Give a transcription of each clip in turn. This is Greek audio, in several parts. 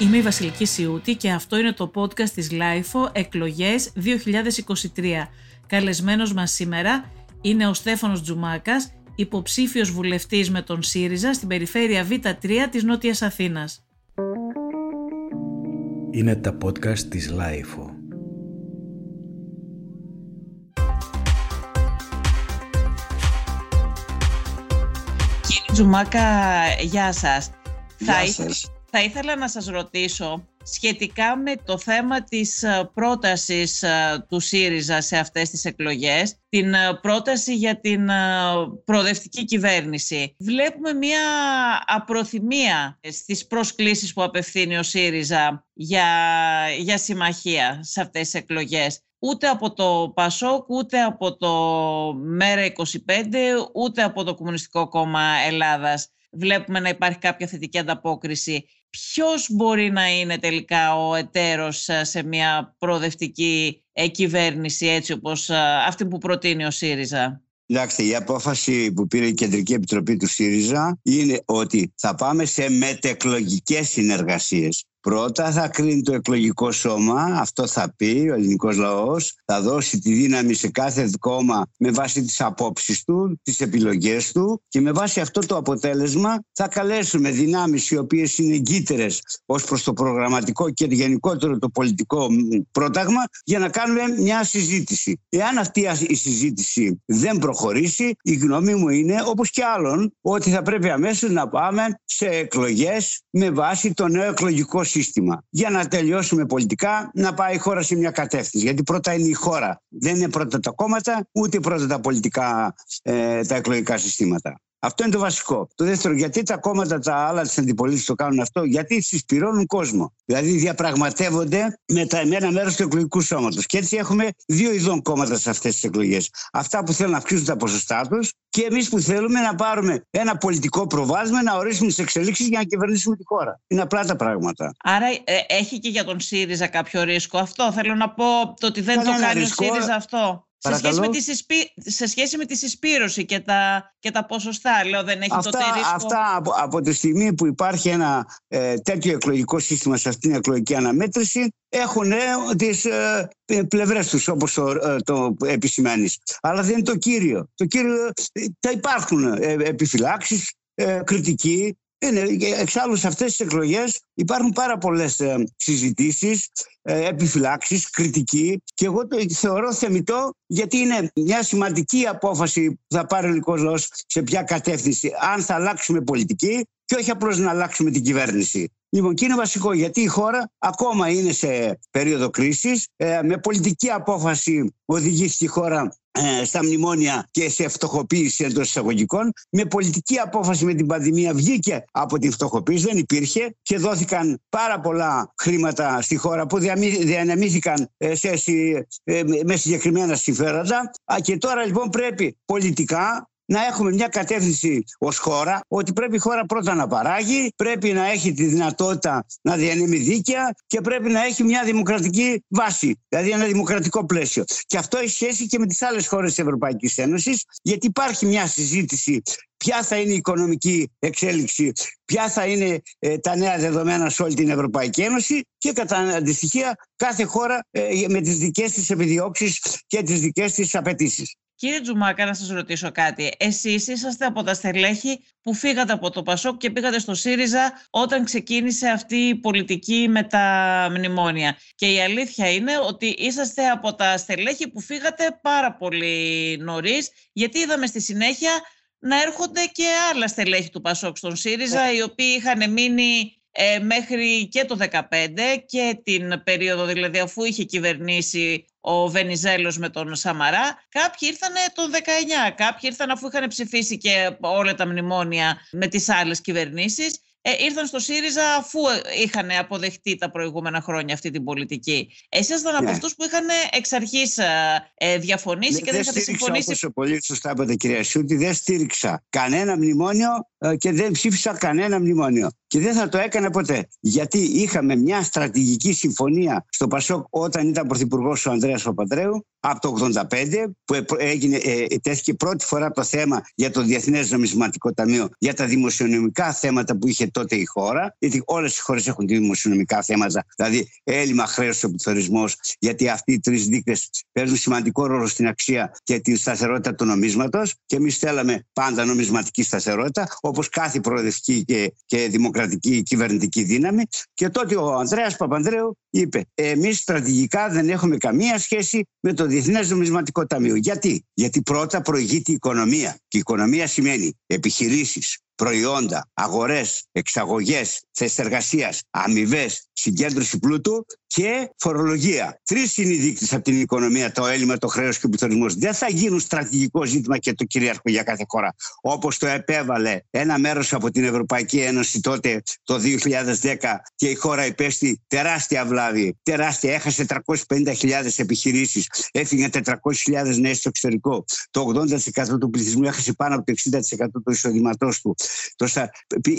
Είμαι η Βασιλική Σιούτη και αυτό είναι το podcast της LIFO Εκλογές 2023. Καλεσμένος μας σήμερα είναι ο Στέφανος Τζουμάκας, υποψήφιος βουλευτής με τον ΣΥΡΙΖΑ στην περιφέρεια Β3 της Νότιας Αθήνας. Είναι τα podcast της LIFO. Κύριε Τζουμάκα, γεια σας. Γεια σας. Θα ήθελα να σας ρωτήσω σχετικά με το θέμα της ε, πρότασης ε, του ΣΥΡΙΖΑ σε αυτές τις εκλογές, την ε, πρόταση για την προοδευτική κυβέρνηση. Βλέπουμε μια απροθυμία στις προσκλήσεις που απευθύνει ο ΣΥΡΙΖΑ για, για συμμαχία σε αυτές τις εκλογές. Ούτε από το ΠΑΣΟΚ, ούτε από το ΜΕΡΑ25, ούτε από το Κομμουνιστικό Κόμμα Ελλάδας βλέπουμε να υπάρχει κάποια θετική ανταπόκριση ποιος μπορεί να είναι τελικά ο εταίρος ε, σε μια προοδευτική ε, κυβέρνηση έτσι όπως ε, αυτή που προτείνει ο ΣΥΡΙΖΑ; Κοιτάξτε, η απόφαση που πήρε η Κεντρική Επιτροπή του ΣΥΡΙΖΑ είναι ότι θα πάμε σε μετεκλογικές συνεργασίες. Πρώτα θα κρίνει το εκλογικό σώμα, αυτό θα πει ο ελληνικός λαός, θα δώσει τη δύναμη σε κάθε κόμμα με βάση τις απόψεις του, τις επιλογές του και με βάση αυτό το αποτέλεσμα θα καλέσουμε δυνάμεις οι οποίες είναι εγκύτερες ως προς το προγραμματικό και γενικότερο το πολιτικό πρόταγμα για να κάνουμε μια συζήτηση. Εάν αυτή η συζήτηση δεν προχωρήσει, η γνώμη μου είναι όπως και άλλων ότι θα πρέπει αμέσως να πάμε σε εκλογές με βάση το νέο εκλογικό σύστημα. Για να τελειώσουμε πολιτικά, να πάει η χώρα σε μια κατεύθυνση. Γιατί πρώτα είναι η χώρα. Δεν είναι πρώτα τα κόμματα, ούτε πρώτα τα πολιτικά, ε, τα εκλογικά συστήματα. Αυτό είναι το βασικό. Το δεύτερο, γιατί τα κόμματα τα άλλα της αντιπολίτευσης το κάνουν αυτό, γιατί συσπηρώνουν κόσμο. Δηλαδή διαπραγματεύονται με, τα, με ένα μέρος του εκλογικού σώματος. Και έτσι έχουμε δύο ειδών κόμματα σε αυτές τις εκλογές. Αυτά που θέλουν να αυξήσουν τα ποσοστά τους και εμείς που θέλουμε να πάρουμε ένα πολιτικό προβάσμα, να ορίσουμε τις εξελίξεις για να κυβερνήσουμε τη χώρα. Είναι απλά τα πράγματα. Άρα ε, έχει και για τον ΣΥΡΙΖΑ κάποιο ρίσκο αυτό; Θέλω να πω το ότι δεν το κάνει ρίσκο, ο ΣΥΡΙΖΑ αυτό. Σε σχέση, με τη συσπή... σε σχέση με τη συσπήρωση και τα, και τα ποσοστά, λέω, δεν έχει αυτά, το ρίσκο. Αυτά από, από τη στιγμή που υπάρχει ένα ε, τέτοιο εκλογικό σύστημα σε αυτήν την εκλογική αναμέτρηση, έχουν ε, τις ε, πλευρές τους, όπως το, ε, το επισημάνεις. Αλλά δεν είναι το κύριο. Το κύριο, ε, θα υπάρχουν ε, επιφυλάξεις, ε, κριτική, είναι, εξάλλου σε αυτές τις εκλογές υπάρχουν πάρα πολλές ε, συζητήσεις, ε, επιφυλάξεις, κριτική. Και εγώ το θεωρώ θεμητό γιατί είναι μια σημαντική απόφαση που θα πάρει ο ελληνικός λαός σε ποια κατεύθυνση. Αν θα αλλάξουμε πολιτική και όχι απλώς να αλλάξουμε την κυβέρνηση. Λοιπόν, και είναι βασικό γιατί η χώρα ακόμα είναι σε περίοδο κρίσης. Ε, με πολιτική απόφαση οδηγήθηκε η χώρα ε, στα μνημόνια και σε φτωχοποίηση εντός εισαγωγικών. Με πολιτική απόφαση με την πανδημία βγήκε από την φτωχοποίηση, δεν υπήρχε και δόθηκαν πάρα πολλά χρήματα στη χώρα που διανεμήθηκαν ε, σε, ε, με συγκεκριμένα συμφέροντα. Και τώρα λοιπόν πρέπει πολιτικά να έχουμε μια κατεύθυνση ως χώρα ότι πρέπει η χώρα πρώτα να παράγει, πρέπει να έχει τη δυνατότητα να διανύμει δίκαια και πρέπει να έχει μια δημοκρατική βάση, δηλαδή ένα δημοκρατικό πλαίσιο. Και αυτό έχει σχέση και με τις άλλες χώρες της Ευρωπαϊκής Ένωσης, γιατί υπάρχει μια συζήτηση ποια θα είναι η οικονομική εξέλιξη, ποια θα είναι ε, τα νέα δεδομένα σε όλη την Ευρωπαϊκή Ένωση και κατά αντιστοιχεία κάθε χώρα ε, με τις δικές της επιδιώξεις και τις δικές της απαιτήσεις. Κύριε Τζουμάκα, να σας ρωτήσω κάτι. Εσείς είσαστε από τα στελέχη που φύγατε από το Πασόκ και πήγατε στο ΣΥΡΙΖΑ όταν ξεκίνησε αυτή η πολιτική με τα μνημόνια. Και η αλήθεια είναι ότι είσαστε από τα στελέχη που φύγατε πάρα πολύ νωρίς, γιατί είδαμε στη συνέχεια να έρχονται και άλλα στελέχη του Πασόκ στον ΣΥΡΙΖΑ, ε. οι οποίοι είχαν μείνει ε, μέχρι και το 2015 και την περίοδο δηλαδή αφού είχε κυβερνήσει ο Βενιζέλος με τον Σαμαρά. Κάποιοι ήρθαν το 19, κάποιοι ήρθαν αφού είχαν ψηφίσει και όλα τα μνημόνια με τις άλλες κυβερνήσεις. Ε, ήρθαν στο ΣΥΡΙΖΑ αφού είχαν αποδεχτεί τα προηγούμενα χρόνια αυτή την πολιτική. Εσείς ήσασταν από ναι. αυτούς που είχαν εξ αρχής ε, διαφωνήσει ναι, και δεν είχατε συμφωνήσει. Όπως πολύ σωστά είπατε κυρία Σούτη, δεν στήριξα κανένα μνημόνιο ε, και δεν ψήφισα κανένα μνημόνιο. Και δεν θα το έκανε ποτέ. Γιατί είχαμε μια στρατηγική συμφωνία στο Πασόκ όταν ήταν πρωθυπουργός ο Ανδρέας Παπαντρέου από το 1985 που έγινε, ε, τέθηκε πρώτη φορά το θέμα για το Διεθνές Νομισματικό Ταμείο για τα δημοσιονομικά θέματα που είχε τότε η χώρα γιατί όλες οι χώρες έχουν δημοσιονομικά θέματα δηλαδή έλλειμμα χρέος ο πληθωρισμός γιατί αυτοί οι τρεις δείκτες παίζουν σημαντικό ρόλο στην αξία και την σταθερότητα του νομίσματος και εμείς θέλαμε πάντα νομισματική σταθερότητα όπως κάθε προοδευτική και, και δημοκρατική κυβερνητική δύναμη και τότε ο Ανδρέας Παπανδρέου είπε εμείς στρατηγικά δεν έχουμε καμία σχέση με το Διεθνές Νομισματικό Ταμείο. Γιατί; Γιατί πρώτα προηγείται η οικονομία και η οικονομία σημαίνει επιχειρήσεις, προϊόντα, αγορές, εξαγωγές, θέσεις εργασίας, αμοιβές, συγκέντρωση πλούτου και φορολογία. Τρεις είναι οι δείκτες από την οικονομία, το έλλειμμα, το χρέος και ο πληθωρισμός. Δεν θα γίνουν στρατηγικό ζήτημα και το κυρίαρχο για κάθε χώρα. Όπως το επέβαλε ένα μέρος από την Ευρωπαϊκή Ένωση τότε το 2010 και η χώρα υπέστη τεράστια βλάβη. Τεράστια. Έχασε 350.000 επιχειρήσεις, έφυγε 400.000 νέες στο εξωτερικό. Το 80% του πληθυσμού έχασε πάνω από το 60% του εισοδήματός του.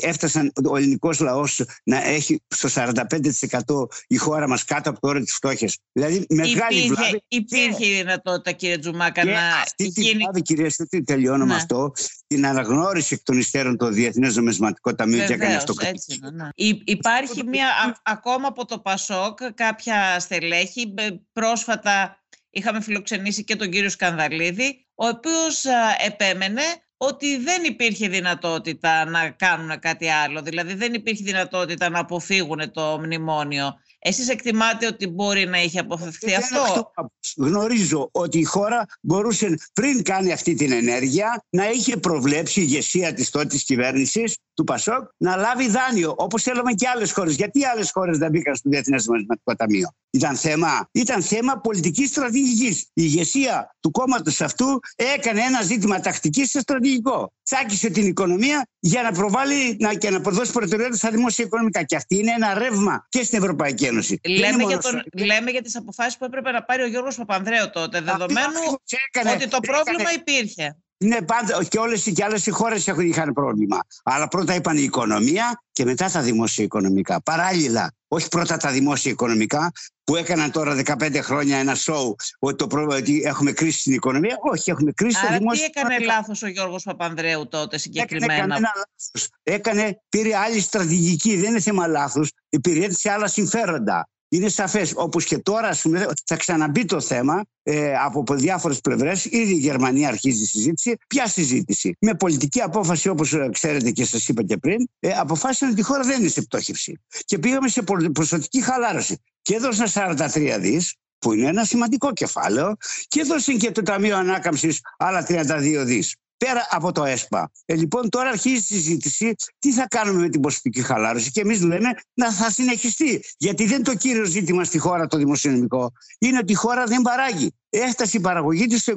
Έφτασαν ο ελληνικός λαός να έχει στο 45% η χώρα μας κάτω από το όριο της φτώχειας. Δηλαδή μεγάλη υπήρχε, βλάβη. Υπήρχε η δυνατότητα, κύριε Τζουμάκα, και να αυτή τη γίνει. βλάβη, κυρία Στέτη, τελειώνω με Ναι. αυτό, την αναγνώρισε εκ των υστέρων το Διεθνές Νομισματικό Ταμείο και έκανε Βεβαίως, αυτό. έτσι είναι, ναι. Υ- Υπάρχει μια, α- ακόμα από το Πασόκ, κάποια στελέχη. Μπε- Πρόσφατα είχαμε φιλοξενήσει και τον κύριο Σκανδαλίδη, ο οποίος α, επέμενε ότι δεν υπήρχε δυνατότητα να κάνουν κάτι άλλο. Δηλαδή δεν υπήρχε δυνατότητα να αποφύγουν το μνημόνιο. Εσείς εκτιμάτε ότι μπορεί να είχε αποφευθεί Δεν αυτό; αυτό. Γνωρίζω ότι η χώρα μπορούσε πριν κάνει αυτή την ενέργεια να είχε προβλέψει η ηγεσία της τότε της κυβέρνησης του Πασόκ να λάβει δάνειο όπως έλαβαν και άλλες χώρες. Γιατί άλλες χώρες δεν μπήκαν στο Διεθνές Νομισματικό Ταμείο; Ήταν θέμα, ήταν θέμα πολιτικής στρατηγικής. Η ηγεσία του κόμματος αυτού έκανε ένα ζήτημα τακτικής σε στρατηγικό. Τσάκισε την οικονομία για να προβάλλει να, και να προδώσει προτεραιότητα στα δημόσια οικονομικά. Και αυτή είναι ένα ρεύμα και στην Ευρωπαϊκή Ένωση. Δεν είναι Λέμε μόνο για, τον, στο- λέμε για τις αποφάσεις που έπρεπε να πάρει ο Γιώργος Παπανδρέου τότε, δεδομένου ακριβώς έκανε- ότι το έκανε- πρόβλημα υπήρχε. Ναι, πάντα και όλες και άλλες χώρες είχαν πρόβλημα. Αλλά πρώτα είπαν η οικονομία και μετά τα δημόσια οικονομικά. Παράλληλα, όχι πρώτα τα δημόσια οικονομικά που έκαναν τώρα 15 χρόνια ένα σοου ότι, το πρόβλημα, ότι έχουμε κρίση στην οικονομία. Όχι, έχουμε κρίση στα Άρα τι δημόσια έκανε οικονομικά. λάθος ο Γιώργος Παπανδρέου τότε Έκανε συγκεκριμένα; κανένα λάθος. Έκανε, πήρε άλλη στρατηγική. Δεν είναι θέμα λάθος. Υπηρέτησε άλλα συμφέροντα. Είναι σαφές. Όπως και τώρα, ας πούμε, θα ξαναμπεί το θέμα ε, από διάφορες πλευρές. Ήδη η Γερμανία αρχίζει η συζήτηση. Ποια συζήτηση; Με πολιτική απόφαση, όπως ξέρετε και σας είπα και πριν, ε, αποφάσισαν ότι η χώρα δεν είναι σε πτώχευση. Και πήγαμε σε προ- ποσοτική χαλάρωση. Και έδωσαν 43 δις, που είναι ένα σημαντικό κεφάλαιο, και έδωσαν και το Ταμείο Ανάκαμψης άλλα 32 δις πέρα από το ΕΣΠΑ. Ε, λοιπόν, τώρα αρχίζει η συζήτηση τι θα κάνουμε με την ποσοτική χαλάρωση και εμείς λέμε να θα συνεχιστεί. Γιατί δεν είναι το κύριο ζήτημα στη χώρα το δημοσιονομικό. Είναι ότι η χώρα δεν παράγει. Έφτασε η παραγωγή της στο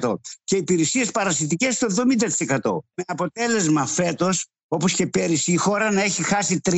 25% και οι υπηρεσίες παρασιτικές στο 70%. Με αποτέλεσμα φέτος όπως και πέρυσι, η χώρα να έχει χάσει 30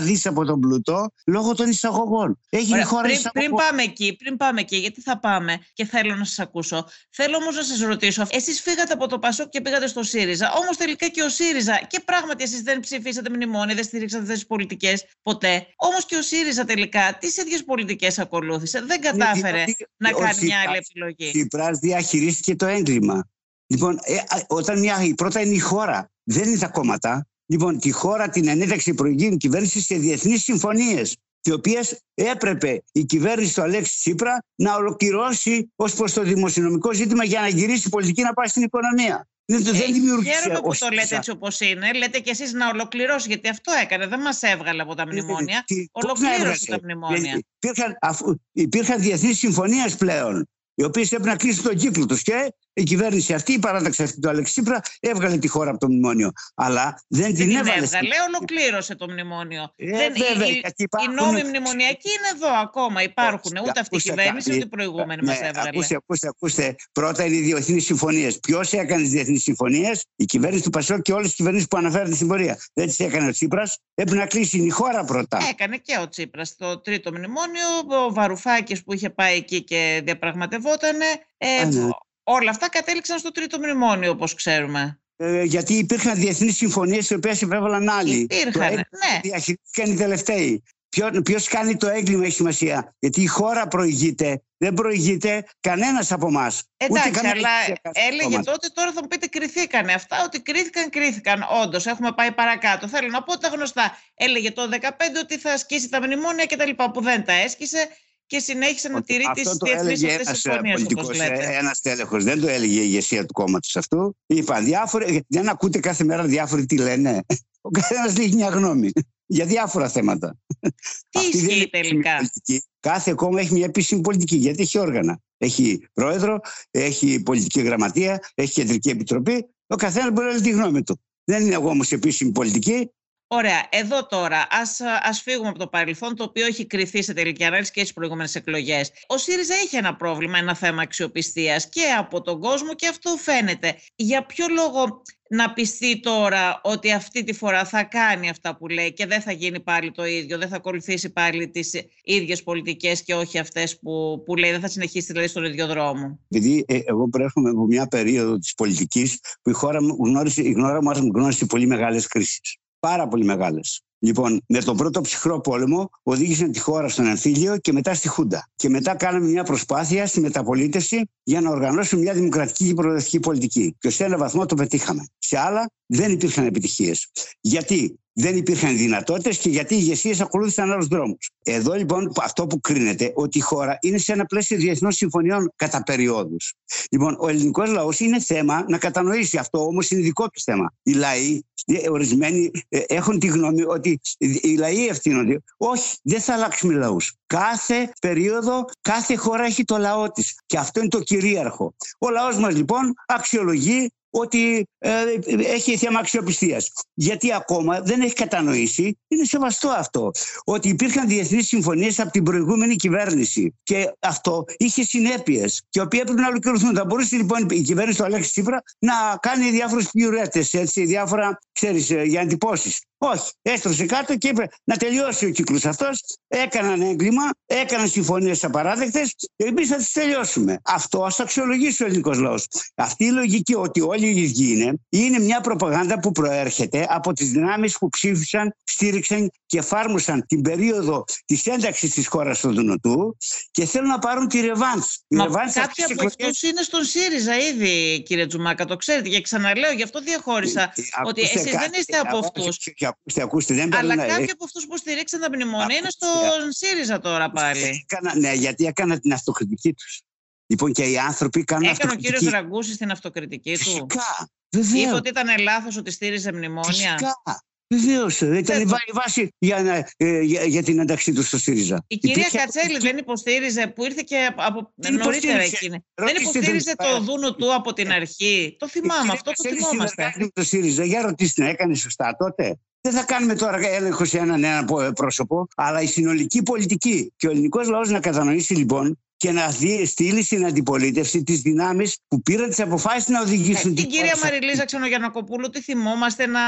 δις από τον πλούτο λόγω των εισαγωγών. Έχει Ωραία, η χώρα πριν, εισαγωγών. πριν πάμε εκεί, πριν πάμε εκεί, γιατί θα πάμε και θέλω να σας ακούσω. Θέλω όμως να σας ρωτήσω, εσείς φύγατε από το Πασόκ και πήγατε στο ΣΥΡΙΖΑ, όμως τελικά και ο ΣΥΡΙΖΑ και πράγματι εσείς δεν ψηφίσατε μνημόνια, δεν στηρίξατε αυτές τις πολιτικές ποτέ. Όμως και ο ΣΥΡΙΖΑ τελικά τις ίδιες πολιτικές ακολούθησε, δεν κατάφερε διότι να ο κάνει μια Τσίπρας- άλλη επιλογή. Τσίπρας διαχειρίστηκε το έγκλημα. Λοιπόν, ε, α, όταν μια, η πρώτα είναι η χώρα, δεν είναι τα κόμματα. Λοιπόν, τη χώρα την ενέταξε η προηγούμενη κυβέρνηση σε διεθνείς συμφωνίες τις οποίες έπρεπε η κυβέρνηση του Αλέξη Τσίπρα να ολοκληρώσει ως προς το δημοσιονομικό ζήτημα για να γυρίσει η πολιτική να πάει στην οικονομία. Δεν, δεν Ε, δημιούργησε Χαίρομαι που ο το ΣΥΡΙΖΑ. λέτε έτσι όπως είναι. Λέτε κι εσείς να ολοκληρώσει, γιατί αυτό έκανε. Δεν μας έβγαλε από τα μνημόνια. Τι- πώς να Ολοκλήρωσε έβγαζε. τα μνημόνια. Υπήρχαν, αφού, υπήρχαν διεθνείς συμφωνίες πλέον, οι οποίες έπρεπε να κλείσουν τον κύκλο τους και η κυβέρνηση αυτή, η παράταξη αυτή του Αλέξη Τσίπρα, έβγαλε τη χώρα από το μνημόνιο. Αλλά δεν Δεν την την έβαλε. έβγαλε, ολοκλήρωσε το μνημόνιο. Ε, δεν, βέβαια, οι, γιατί οι υπάρχουν- νόμοι μνημονιακοί είναι εδώ ακόμα, υπάρχουν. Ούτε αυτή η Ακούστε κυβέρνηση, κάτι. ούτε η προηγούμενη Ναι, μας έβγαλε. Ακούστε, ακούστε, ακούστε. Πρώτα είναι οι διεθνείς συμφωνίες. Ποιος έκανε τις διεθνείς συμφωνίες, η κυβέρνηση του Πασόκ και όλες οι κυβερνήσεις που αναφέρονται στην πορεία. Δεν τις έκανε ο Τσίπρας. Έπρεπε να κλείσει η χώρα πρώτα. Έκανε και ο Τσίπρας το τρίτο μνημόνιο, ο Βαρουφάκης που είχε πάει εκεί και διαπραγματευότανε. Ε, Α, ναι. Όλα αυτά κατέληξαν στο τρίτο μνημόνιο, όπως ξέρουμε. Ε, γιατί υπήρχαν διεθνείς συμφωνίες οι οποίες υπέβαλαν άλλοι. Υπήρχαν, ναι. Διαχειρίστηκαν οι τελευταίοι. Ποιο κάνει το έγκλημα έχει σημασία. Γιατί η χώρα προηγείται. Δεν προηγείται κανένας από εμάς. Εντάξει, αλλά έλεγε τότε, τώρα θα μου πείτε κριθήκανε αυτά. Ότι κρίθηκαν, κρίθηκαν. Όντως, έχουμε πάει παρακάτω. Θέλω να πω τα γνωστά. Έλεγε το 2015 ότι θα ασκήσει τα μνημόνια κτλ. που δεν τα έσκησε και συνέχισε να τηρεί τις διεθνείς αυτές συμφωνίες. Ένας τέλεχος δεν το έλεγε η ηγεσία του κόμματος αυτού. Είπαν διάφοροι, δεν ακούτε κάθε μέρα διάφοροι τι λένε. Ο καθένας λέει μια γνώμη για διάφορα θέματα. Τι ισχύει τελικά; Κάθε κόμμα έχει μια επίσημη πολιτική γιατί έχει όργανα. Έχει πρόεδρο, έχει πολιτική γραμματεία, έχει κεντρική επιτροπή. Ο καθένας μπορεί να λέει τη γνώμη του. Δεν είναι εγώ όμως επίσημη πολιτική. Ωραία. Εδώ τώρα, ας, ας φύγουμε από το παρελθόν, το οποίο έχει κρυθεί σε τελική ανάλυση και στις προηγούμενες εκλογές. Ο ΣΥΡΙΖΑ έχει ένα πρόβλημα, ένα θέμα αξιοπιστίας και από τον κόσμο και αυτό φαίνεται. Για ποιο λόγο να πιστεί τώρα ότι αυτή τη φορά θα κάνει αυτά που λέει και δεν θα γίνει πάλι το ίδιο, δεν θα ακολουθήσει πάλι τις ίδιες πολιτικές και όχι αυτές που, που λέει, δεν θα συνεχίσει δηλαδή στον ίδιο δρόμο; Επειδή ε, εγώ προέρχομαι από μια περίοδο της πολιτικής που η χώρα μου γνώρισε, η γνώρα μου γνώρισε πολύ μεγάλες κρίσεις πάρα πολύ μεγάλες. Λοιπόν, με τον πρώτο ψυχρό πόλεμο οδήγησαν τη χώρα στον εμφύλιο και μετά στη Χούντα. Και μετά κάναμε μια προσπάθεια στη μεταπολίτευση για να οργανώσουμε μια δημοκρατική και προοδευτική πολιτική. Και σε ένα βαθμό το πετύχαμε. Σε άλλα δεν υπήρχαν επιτυχίες. Γιατί; Δεν υπήρχαν δυνατότητες και γιατί οι ηγεσίες ακολούθησαν άλλους δρόμους. Εδώ λοιπόν αυτό που κρίνεται ότι η χώρα είναι σε ένα πλαίσιο διεθνών συμφωνιών κατά περιόδους. Λοιπόν, ο ελληνικός λαός είναι θέμα να κατανοήσει αυτό, όμως είναι δικό του θέμα. Οι λαοί, ε, ορισμένοι ε, έχουν τη γνώμη ότι οι λαοί ευθύνονται. Όχι, δεν θα αλλάξουμε λαούς. Κάθε περίοδο, κάθε χώρα έχει το λαό της. Και αυτό είναι το κυρίαρχο. Ο λαός μας λοιπόν αξιολογεί ότι ε, έχει θέμα αξιοπιστίας. Γιατί ακόμα δεν έχει κατανοήσει, είναι σεβαστό αυτό, ότι υπήρχαν διεθνείς συμφωνίες από την προηγούμενη κυβέρνηση. Και αυτό είχε συνέπειες, και οι οποίε έπρεπε να ολοκληρωθούν. Θα μπορούσε λοιπόν η κυβέρνηση του Αλέξη Τσίπρα να κάνει διάφορους πιουρέτε, διάφορα ξέρεις, ε, για εντυπώσει. Όχι, έστρωσε κάτω και είπε να τελειώσει ο κύκλος αυτός. Έκαναν έγκλημα, έκαναν συμφωνίες απαράδεκτες και εμείς θα τις τελειώσουμε. Αυτό ας αξιολογήσει ο ελληνικός λαός. Αυτή η λογική ότι όλοι οι ίδιοι είναι, είναι μια προπαγάνδα που προέρχεται από τις δυνάμεις που ψήφισαν, στήριξαν και εφάρμοσαν την περίοδο της ένταξης της χώρας στο Δουνουτού και θέλουν να πάρουν τη ρεβάνς. Κάποιοι από αυτού είναι στον ΣΥΡΙΖΑ ήδη, κύριε Τζουμάκα, το ξέρετε. Και ξαναλέω, γι' αυτό διαχώρισα. Ε, ε, ότι εσείς δεν είστε από αυτούς. Ακούστε, ακούστε, δεν Αλλά κάποιοι από αυτούς που στηρίξαν τα μνημόνια είναι στον ΣΥΡΙΖΑ τώρα πάλι. ναι, γιατί έκανα την αυτοκριτική τους. Λοιπόν, και οι άνθρωποι κάνουν Έκανε ο κύριος Ραγκούση την αυτοκριτική του. Φυσικά. Είπε ότι ήταν λάθος ότι στήριζε μνημόνια. Φυσικά. Βεβαίως. Ήταν η βάση για, ε, για, για, την ένταξή τους στο ΣΥΡΙΖΑ. Η κυρία Υπήρχε... Κατσέλη δεν υποστήριζε, που ήρθε και από νωρίτερα εκείνη. Δεν υποστήριζε το δούνο του από την αρχή. Το θυμάμαι, αυτό το θυμόμαστε. Το ΣΥΡΙΖΑ, για ρωτήστε, έκανε σωστά τότε; Δεν θα κάνουμε τώρα έλεγχος σε έναν ένα πρόσωπο, αλλά η συνολική πολιτική. Και ο ελληνικός λαός να κατανοήσει λοιπόν και να στείλει στην αντιπολίτευση τις δυνάμεις που πήραν τις αποφάσεις να οδηγήσουν ε, την. Την κυρία Μαριλίζα Ξενογιανακοπούλου, τι θυμόμαστε να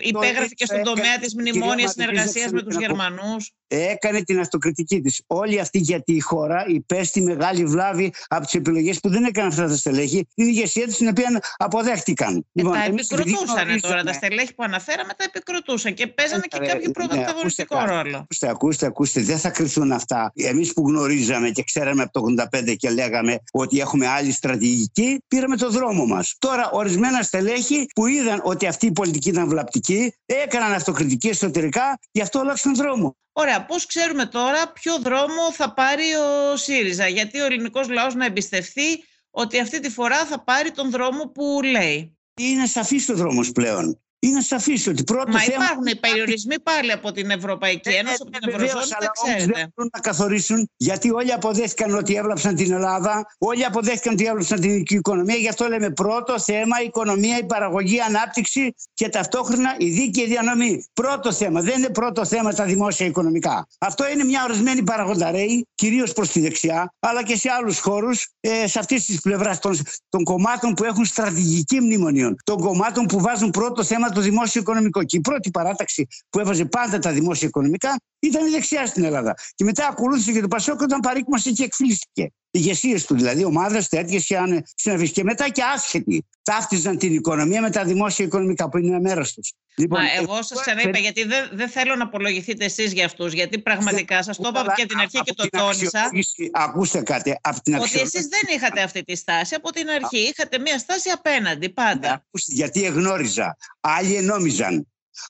υπέγραφε και στον τομέα της μνημόνιας συνεργασίας με τους Γερμανούς. Έκανε την αυτοκριτική της. Όλοι αυτοί γιατί η χώρα υπέστη μεγάλη βλάβη από τις επιλογές που δεν έκαναν αυτά τα στελέχη, την ηγεσία τους την οποία αποδέχτηκαν. Ε, λοιπόν, τα επικροτούσαν τώρα. Τα στελέχη που αναφέραμε τα επικροτούσαν και παίζανε και κάποιο ναι, πρωταγωνιστικό ρόλο. Ακούστε, ακούστε, ακούστε, δεν θα κρυθούν αυτά. Εμείς που γνωρίζαμε και ξέραμε από το 85 και λέγαμε ότι έχουμε άλλη στρατηγική, πήραμε το δρόμο μας. Τώρα, ορισμένα στελέχη που είδαν ότι αυτή η πολιτική ήταν βλαπτική, έκαναν αυτοκριτική εσωτερικά, γι' αυτό αλλάξαν δρόμο. Ωραία, πώς ξέρουμε τώρα ποιο δρόμο θα πάρει ο ΣΥΡΙΖΑ, γιατί ο ελληνικός λαός να εμπιστευτεί ότι αυτή τη φορά θα πάρει τον δρόμο που λέει. Είναι σαφής ο δρόμος πλέον είναι σαφής ότι πρώτο Μα θέμα... υπάρχουν οι περιορισμοί πάλι από την Ευρωπαϊκή ε, Ένωση, από την ε, Ευρωζώνη, τα ξέρετε. Δεν μπορούν να καθορίσουν, γιατί όλοι αποδέχτηκαν ότι έβλαψαν την Ελλάδα, όλοι αποδέχτηκαν ότι έβλαψαν την οικονομία. Γι' αυτό λέμε πρώτο θέμα, η οικονομία, η παραγωγή, η ανάπτυξη και ταυτόχρονα η δίκαιη διανομή. Πρώτο θέμα. Δεν είναι πρώτο θέμα τα δημόσια οικονομικά. Αυτό είναι μια ορισμένη παραγονταρέη, κυρίως προς τη δεξιά, αλλά και σε άλλους χώρους, ε, σε αυτής της πλευράς των, των κομμάτων που έχουν στρατηγική μνημονίων. Των κομμάτων που βάζουν πρώτο θέμα το δημόσιο οικονομικό. Και η πρώτη παράταξη που έβαζε πάντα τα δημόσια οικονομικά ήταν η δεξιά στην Ελλάδα. Και μετά ακολούθησε και το Πασόκ όταν παρήκμασε και εκφυλίστηκε. Ηγεσίες του, δηλαδή ομάδες τέτοιες συναφείς. Και μετά και άσχετοι. Ταύτιζαν την οικονομία με τα δημόσια οικονομικά που είναι ένα μέρος τους. Λοιπόν, Μα εγώ σας ξαναείπα, γιατί δεν, δεν θέλω να απολογηθείτε εσείς για αυτούς, γιατί πραγματικά σας το είπα και την αρχή και το τόνισα. Ακούστε κάτι. Από την ότι εσείς δεν είχατε αυτή τη στάση. Από την αρχή είχατε μία στάση απέναντι πάντα. Γιατί εγνώριζα. Άλλοι ενόμιζαν.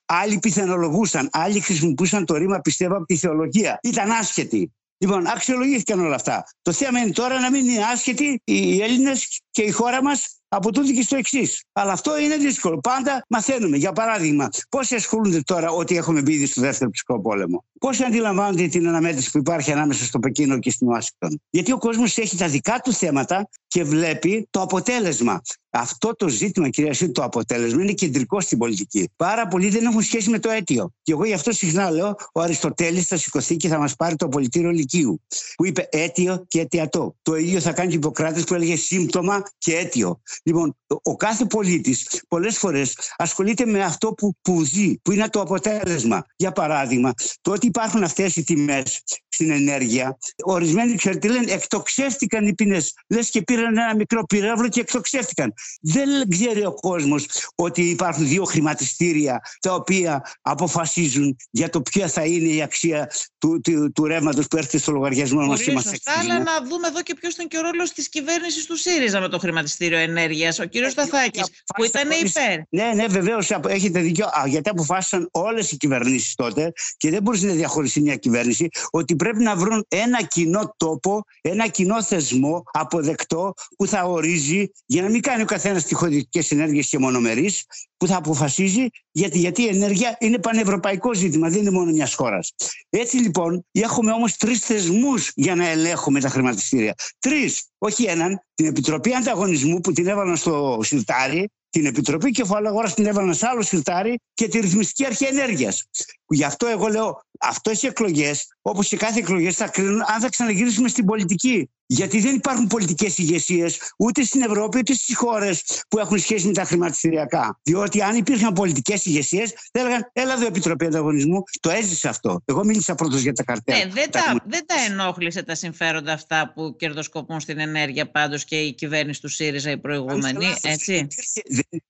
Άλλοι πιθανολογούσαν, άλλοι χρησιμοποιούσαν το ρήμα πιστεύω από τη θεολογία. Ήταν άσχετοι. Λοιπόν, αξιολογήθηκαν όλα αυτά. Το θέμα είναι τώρα να μην είναι άσχετοι οι Έλληνες και η χώρα μας από τούτο και στο εξής. Αλλά αυτό είναι δύσκολο. Πάντα μαθαίνουμε. Για παράδειγμα, πόσοι ασχολούνται τώρα ότι έχουμε μπει στο δεύτερο ψυχικό πόλεμο; Πόσοι αντιλαμβάνονται την αναμέτρηση που υπάρχει ανάμεσα στο Πεκίνο και στην Ουάσιγκτον; Γιατί ο κόσμος έχει τα δικά του θέματα και βλέπει το αποτέλεσμα. Αυτό το ζήτημα, κυρία Σύ, το αποτέλεσμα είναι κεντρικό στην πολιτική. Πάρα πολλοί δεν έχουν σχέση με το αίτιο. Και εγώ γι' αυτό συχνά λέω: Ο Αριστοτέλης θα σηκωθεί και θα μας πάρει το πολιτήριο Λυκείου, που είπε αίτιο και αιτιατό. Το ίδιο θα κάνει και ο Ιπποκράτης που έλεγε σύμπτωμα και αίτιο. Λοιπόν, ο κάθε πολίτης πολλές φορές ασχολείται με αυτό που, που ζει, που είναι το αποτέλεσμα. Για παράδειγμα, το ότι υπάρχουν αυτές οι τιμές στην ενέργεια, ορισμένοι ξέρετε λένε εκτοξεύτηκαν οι ποινές. Λες και πήραν ένα μικρό πυράβλο και εκτοξεύτηκαν. Δεν ξέρει ο κόσμος ότι υπάρχουν δύο χρηματιστήρια τα οποία αποφασίζουν για το ποια θα είναι η αξία του, του, του ρεύματος που έρχεται στο λογαριασμό μας και μας Αλλά να δούμε εδώ και ποιος ήταν και ο ρόλος της κυβέρνησης του ΣΥΡΙΖΑ με το χρηματιστήριο ενέργειας. Ο κύριος Σταθάκης, που ήταν υπέρ. Ναι, ναι, βεβαίως έχετε δίκιο. γιατί αποφάσισαν όλες οι κυβερνήσεις τότε και δεν μπορούσε να διαχωριστεί μια κυβέρνηση ότι πρέπει να βρουν ένα κοινό τόπο, ένα κοινό θεσμό αποδεκτό που θα ορίζει για να μην κάνει ο καθένας τυχοδιωτικέ ενέργειες και μονομερείς, που θα αποφασίζει γιατί, γιατί η ενέργεια είναι πανευρωπαϊκό ζήτημα, δεν είναι μόνο μιας χώρας. Έτσι λοιπόν, έχουμε όμως τρεις θεσμούς για να ελέγχουμε τα χρηματιστήρια. Τρεις, όχι έναν. Την Επιτροπή Ανταγωνισμού που την έβαλαν στο σιρτάρι, την Επιτροπή Κεφαλαγορά την έβαλαν σε άλλο σιρτάρι και τη Ρυθμιστική Αρχή Ενέργειας. Γι' αυτό εγώ λέω, αυτές οι εκλογές, όπως και κάθε εκλογές, θα κρίνουν αν θα ξαναγυρίσουμε στην πολιτική. Γιατί δεν υπάρχουν πολιτικές ηγεσίες ούτε στην Ευρώπη ούτε στις χώρες που έχουν σχέση με τα χρηματιστηριακά. Διότι αν υπήρχαν πολιτικές ηγεσίες, θα έλεγαν Έλα εδώ, Επιτροπή Ανταγωνισμού. Το έζησε αυτό. Εγώ μίλησα πρώτος για τα καρτέλ. Ναι, δεν, τα, δεν τα ενόχλησε τα συμφέροντα αυτά που κερδοσκοπούν στην ενέργεια πάντως και η κυβέρνηση του ΣΥΡΙΖΑ η προηγούμενη. Έτσι;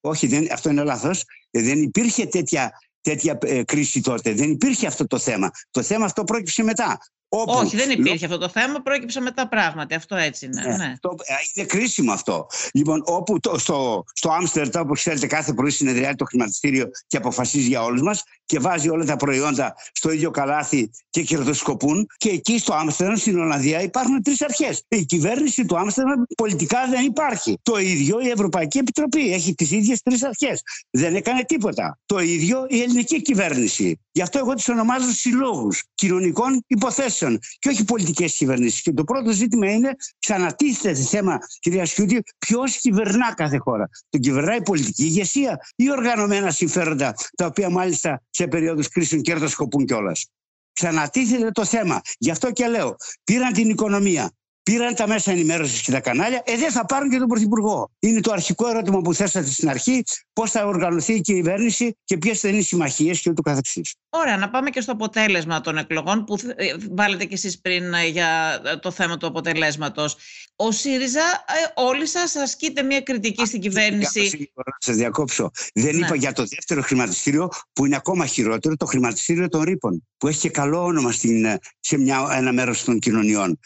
όχι, δεν, αυτό είναι λάθος. Δεν υπήρχε τέτοια τέτοια ε, κρίση τότε. Δεν υπήρχε αυτό το θέμα. Το θέμα αυτό πρόκειψε μετά. Όπου, Όχι, δεν υπήρχε αυτό το θέμα, πρόκειψε μετά πράγματι. Αυτό έτσι είναι. Ναι, ναι. Το, ε, είναι κρίσιμο αυτό. Λοιπόν, όπου το, στο, στο Άμστερνταμ, όπως ξέρετε, κάθε πρωί συνεδριάζει το χρηματιστήριο και αποφασίζει για όλους μας και βάζει όλα τα προϊόντα στο ίδιο καλάθι και κερδοσκοπούν. Και εκεί στο Άμστερνταμ, στην Ολλανδία, υπάρχουν τρεις αρχές. Η κυβέρνηση του Άμστερνταμ πολιτικά δεν υπάρχει. Το ίδιο η Ευρωπαϊκή Επιτροπή έχει τις ίδιες τρεις αρχές. Δεν έκανε τίποτα. Το ίδιο η ελληνική κυβέρνηση. Γι' αυτό εγώ τις ονομάζω συλλόγους κοινωνικών υποθέσεων και όχι πολιτικές κυβερνήσεις. Και το πρώτο ζήτημα είναι, ξανατίθεται θέμα, κυρία Σιούτη, ποιος κυβερνά κάθε χώρα. Τον κυβερνάει η πολιτική ηγεσία ή οργανωμένα συμφέροντα, τα οποία μάλιστα σε περίοδους κρίσεων κερδοσκοπούν κιόλας. Ξανατίθεται το θέμα. Γι' αυτό και λέω, πήραν την οικονομία, πήραν τα μέσα ενημέρωσης και τα κανάλια, ε, δεν θα πάρουν και τον Πρωθυπουργό. Είναι το αρχικό ερώτημα που θέσατε στην αρχή, πώς θα οργανωθεί η κυβέρνηση και ποιες θα είναι οι συμμαχίες και ούτω καθεξής. Ωραία, να πάμε και στο αποτέλεσμα των εκλογών που ε, βάλετε κι εσείς πριν ε, για ε, το θέμα του αποτελέσματος. Ο ΣΥΡΙΖΑ, όλοι σας ασκείτε μια κριτική στην κυβέρνηση. Να σας διακόψω. Δεν ναι. είπα για το δεύτερο χρηματιστήριο που είναι ακόμα χειρότερο, το χρηματιστήριο των ρήπων, που έχει και καλό όνομα στην, σε μια, ένα μέρος των κοινωνιών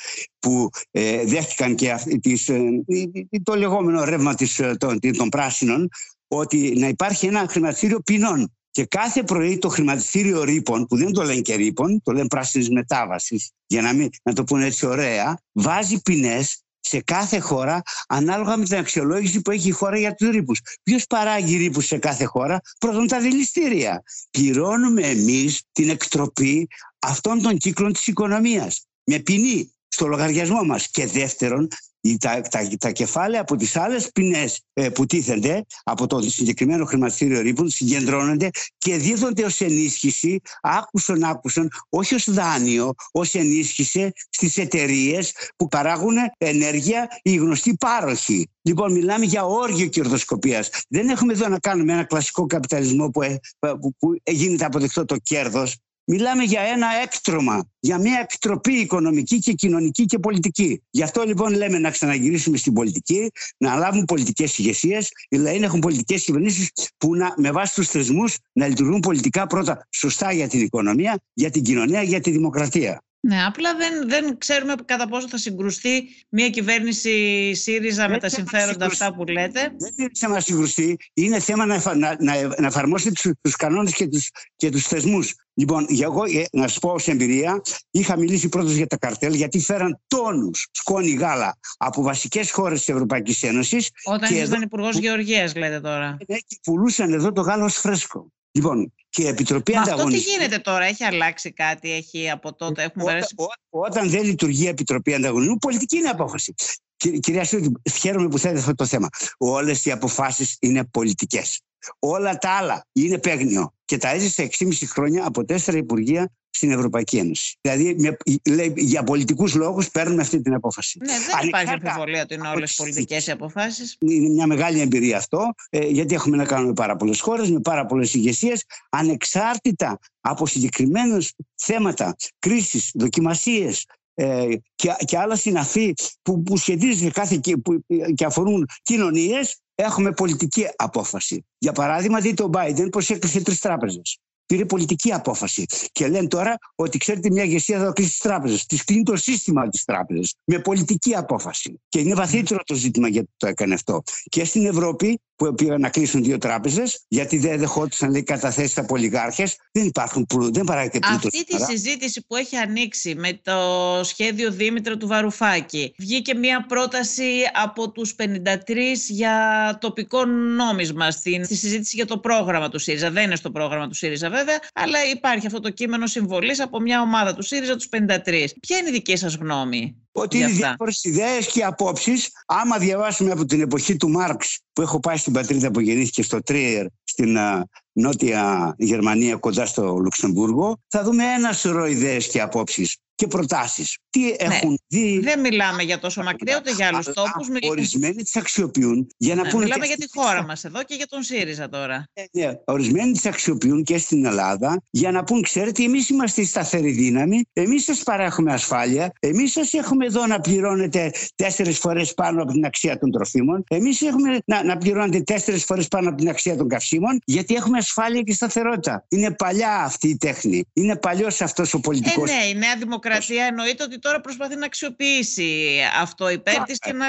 που ε, δέχτηκαν και τις, ε, το λεγόμενο ρεύμα της, ε, των, των πράσινων ότι να υπάρχει ένα χρηματιστήριο ποινών. Και κάθε πρωί το χρηματιστήριο ρήπων, που δεν το λένε και ρήπων, το λένε πράσινης μετάβασης, για να, μην, να το πούνε έτσι ωραία, βάζει ποινές σε κάθε χώρα ανάλογα με την αξιολόγηση που έχει η χώρα για τους ρήπους. Ποιος παράγει ρήπους σε κάθε χώρα, πρώτον τα δηληστήρια. Πληρώνουμε εμείς την εκτροπή αυτών των κύκλων της οικονομίας. Με ποινή στο λογαριασμό μας. Και δεύτερον, τα, τα, τα κεφάλαια από τις άλλες ποινές ε, που τίθενται από το συγκεκριμένο χρηματιστήριο ρήπων συγκεντρώνονται και δίδονται ως ενίσχυση, άκουσαν άκουσαν, όχι ως δάνειο, ως ενίσχυση στις εταιρείε που παράγουν ενέργεια οι γνωστοί πάροχοι. Λοιπόν, μιλάμε για όργιο κερδοσκοπία. Δεν έχουμε εδώ να κάνουμε ένα κλασικό καπιταλισμό που, ε, που, που γίνεται αποδεκτό το κέρδο Μιλάμε για ένα έκτρωμα, για μια εκτροπή οικονομική και κοινωνική και πολιτική. Γι' αυτό λοιπόν λέμε να ξαναγυρίσουμε στην πολιτική, να λάβουν πολιτικές ηγεσίες. Οι λαοί να έχουν πολιτικές κυβερνήσεις που να, με βάση τους θεσμούς να λειτουργούν πολιτικά πρώτα σωστά για την οικονομία, για την κοινωνία, για τη δημοκρατία. Ναι, απλά δεν, δεν ξέρουμε κατά πόσο θα συγκρουστεί μια κυβέρνηση ΣΥΡΙΖΑ με τα συμφέροντα αυτά που λέτε. Δεν είναι θέμα να συγκρουστεί. Είναι θέμα να, να, να, να εφαρμόσει τους τους κανόνες και τους και τους θεσμούς. Λοιπόν, για εγώ, ε, να σας πω ως εμπειρία, είχα μιλήσει πρώτος για τα καρτέλ, γιατί φέραν τόνους σκόνη γάλα από βασικές χώρες της Ευρωπαϊκής Ένωσης. Όταν ήσασταν υπουργός Γεωργίας, λέτε τώρα. Ναι, και πουλούσαν εδώ το γάλα ως φρέσκο. Λοιπόν, και η Επιτροπή Μα Αυτό τι γίνεται τώρα, έχει αλλάξει κάτι, έχει από τότε, έχουμε όταν, όταν δεν λειτουργεί η Επιτροπή Ανταγωνισμού, πολιτική είναι απόφαση. Κυρία Σιούτη, χαίρομαι που θέλετε αυτό το θέμα. Όλες οι αποφάσεις είναι πολιτικές. Όλα τα άλλα είναι παίγνιο. Και τα έζησε 6,5 χρόνια από τέσσερα υπουργεία στην Ευρωπαϊκή Ένωση. Δηλαδή, με, λέει, για πολιτικούς λόγους παίρνουμε αυτή την απόφαση. Ναι, δεν υπάρχει αμφιβολία ότι είναι όλες πολιτικές οι αποφάσεις. Είναι μια μεγάλη εμπειρία αυτό, ε, γιατί έχουμε να κάνουμε πάρα πολλές χώρες, με πάρα πολλές ηγεσίες, ανεξάρτητα από συγκεκριμένε θέματα, κρίσεις, δοκιμασίες, ε, και, και άλλα συναφή που, που σχετίζονται κάθε, που, και αφορούν κοινωνίες, έχουμε πολιτική απόφαση. Για παράδειγμα, δείτε ο Biden πώς έκλεισε τρεις τράπεζες πήρε πολιτική απόφαση. Και λένε τώρα ότι ξέρετε μια ηγεσία θα κλείσει τις τράπεζες. Της κλείνει το σύστημα της τράπεζας με πολιτική απόφαση. Και είναι βαθύτερο το ζήτημα γιατί το έκανε αυτό. Και στην Ευρώπη που πήγαν να κλείσουν δύο τράπεζες, γιατί δεν δεχόντουσαν λέει, καταθέσει από ολιγάρχες. Δεν υπάρχουν πλούτο, δεν παράγεται πλούτος. Αυτή τη συζήτηση που έχει ανοίξει με το σχέδιο Δήμητρα του Βαρουφάκη, βγήκε μια πρόταση από τους 53 για τοπικό νόμισμα στην, στη συζήτηση για το πρόγραμμα του ΣΥΡΙΖΑ. Δεν είναι στο πρόγραμμα του ΣΥΡΙΖΑ βέβαια, αλλά υπάρχει αυτό το κείμενο συμβολής από μια ομάδα του ΣΥΡΙΖΑ τους 53. Ποια είναι η δική σας γνώμη; ότι είναι διάφορες ιδέες και απόψεις. Άμα διαβάσουμε από την εποχή του Μάρξ, που έχω πάει στην πατρίδα που γεννήθηκε στο Τρίερ, στην νότια Γερμανία, κοντά στο Λουξεμβούργο, θα δούμε ένα σωρό ιδέες και απόψεις και προτάσεις. Τι ναι. έχουν δει. Δεν μιλάμε για τόσο μακριά ούτε για άλλους τόπους. Ορισμένοι τις αξιοποιούν για να ναι, πούνε. Μιλάμε για τη χώρα μας εδώ και για τον ΣΥΡΙΖΑ τώρα. Ναι, ναι. Ορισμένοι τις αξιοποιούν και στην Ελλάδα για να πούν, ξέρετε, εμείς είμαστε η σταθερή δύναμη, εμείς σας παρέχουμε ασφάλεια, εμείς σας έχουμε εδώ να πληρώνετε τέσσερις φορές πάνω από την αξία των τροφίμων, εμείς έχουμε να, να πληρώνετε τέσσερις φορές πάνω από την αξία των καυσίμων, γιατί έχουμε ασφάλεια και σταθερότητα. Είναι παλιά αυτή η τέχνη. Είναι παλιός αυτός ο πολιτικός. Ε, ναι, η Νέα Δημοκρατία εννοείται ότι τώρα προσπαθεί να αξιοποιήσει αυτό υπέρ τη και να,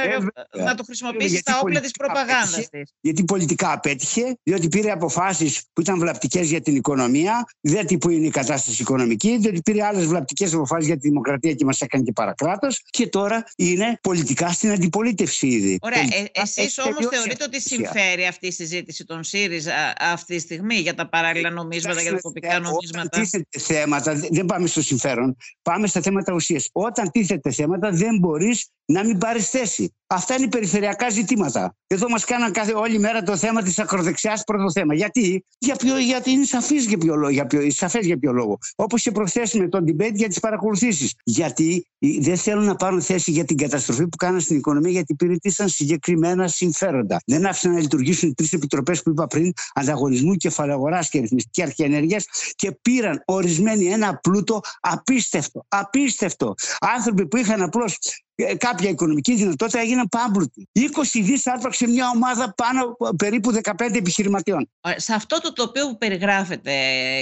να το χρησιμοποιήσει στα όπλα της προπαγάνδας της. Γιατί πολιτικά απέτυχε, διότι πήρε αποφάσεις που ήταν βλαπτικές για την οικονομία, δεν που είναι η κατάσταση οικονομική, διότι πήρε άλλες βλαπτικές αποφάσεις για τη δημοκρατία και μας έκανε και παρακράτος. Και τώρα είναι πολιτικά στην αντιπολίτευση ήδη. Ωραία. Ε, Εσείς όμως θεωρείτε ότι συμφέρει αυτή η συζήτηση των ΣΥΡΙΖΑ αυτή τη στιγμή για τα παράλληλα νομίσματα, για τα τοπικά νομίσματα; Όταν θέματα, δεν πάμε στο συμφέρον, πάμε στα θέματα ουσίας. Όταν τίθεται θέματα, δεν μπορείς να μην πάρεις θέση. Αυτά είναι περιφερειακά ζητήματα. Εδώ μας κάναν κάθε, όλη μέρα το θέμα της ακροδεξιάς πρώτο θέμα. Γιατί, για ποιο, γιατί είναι σαφής για ποιο λόγο. Για ποιο, σαφές για ποιο λόγο. Όπως και προχθέ με τον debate για τις παρακολουθήσεις. Γιατί δεν θέλουν να πάρουν θέση για την καταστροφή που κάναν στην οικονομία, γιατί υπηρετήσαν συγκεκριμένα συμφέροντα. Δεν άφησαν να λειτουργήσουν οι τρεις επιτροπές που είπα πριν, ανταγωνισμού, κεφαλαγοράς και ρυθμιστική αρχή ενέργειας και πήραν ορισμένοι ένα πλούτο απίστευτο. Απίστευτο. Άνθρωποι που είχαν απλώς ε, κάποια οικονομική δυνατότητα έγιναν πάμπλουτοι. 20 δις άρπαξε μια ομάδα πάνω περίπου 15 επιχειρηματιών. Σε αυτό το τοπίο που περιγράφεται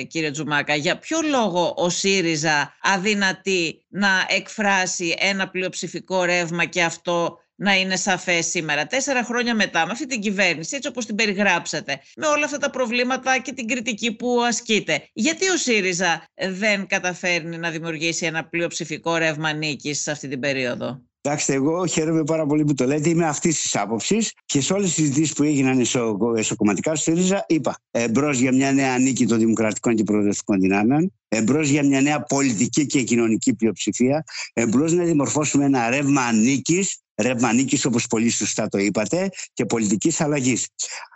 κύριε Τζουμάκα, για ποιο λόγο ο ΣΥΡΙΖΑ αδυνατεί να εκφράσει ένα πλειοψηφικό ρεύμα και αυτό να είναι σαφές σήμερα, τέσσερα χρόνια μετά, με αυτή την κυβέρνηση, έτσι όπως την περιγράψατε, με όλα αυτά τα προβλήματα και την κριτική που ασκείται. Γιατί ο ΣΥΡΙΖΑ δεν καταφέρνει να δημιουργήσει ένα πλειοψηφικό ρεύμα νίκης σε αυτή την περίοδο; Εντάξει, εγώ χαίρομαι πάρα πολύ που το λέτε. Είμαι αυτής της άποψης και σε όλες τις συζητήσεις που έγιναν εσωκομματικά στο ΣΥΡΙΖΑ, είπα εμπρός για μια νέα νίκη των δημοκρατικών και προοδευτικών δυνάμεων, εμπρός για μια νέα πολιτική και κοινωνική πλειοψηφία, εμπρός να δημορφώσουμε ένα ρεύμα νίκης ρεύμα νίκης, όπως πολύ σωστά το είπατε, και πολιτικής αλλαγής.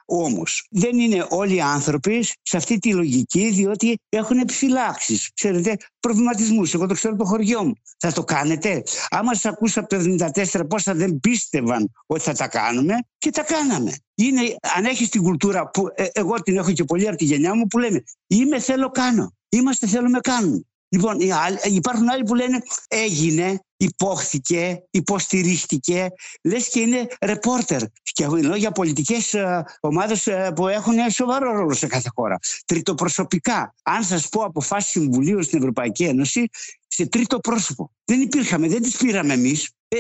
Όμως, δεν είναι όλοι οι άνθρωποι σε αυτή τη λογική, διότι έχουν επιφυλάξεις. Ξέρετε, προβληματισμούς. Εγώ το ξέρω το χωριό μου. Θα το κάνετε; Άμα σας ακούσα από το 1974 πόσα δεν πίστευαν ότι θα τα κάνουμε και τα κάναμε. Είναι, αν έχεις την κουλτούρα που ε, εγώ την έχω και πολύ από τη γενιά μου που λέμε Είμαι, θέλω, κάνω. Είμαστε, θέλουμε, κάνουμε. Λοιπόν, υπάρχουν άλλοι που λένε έγινε, υπόχθηκε, υποστηρίχθηκε, λες και είναι ρεπόρτερ. Και ενώ για πολιτικές ε, ομάδες ε, που έχουν σοβαρό ρόλο σε κάθε χώρα. Τριτοπροσωπικά, αν σας πω αποφάσεις Συμβουλίου στην Ευρωπαϊκή Ένωση, σε τρίτο πρόσωπο. Δεν υπήρχαμε, δεν τις πήραμε εμείς. Ε,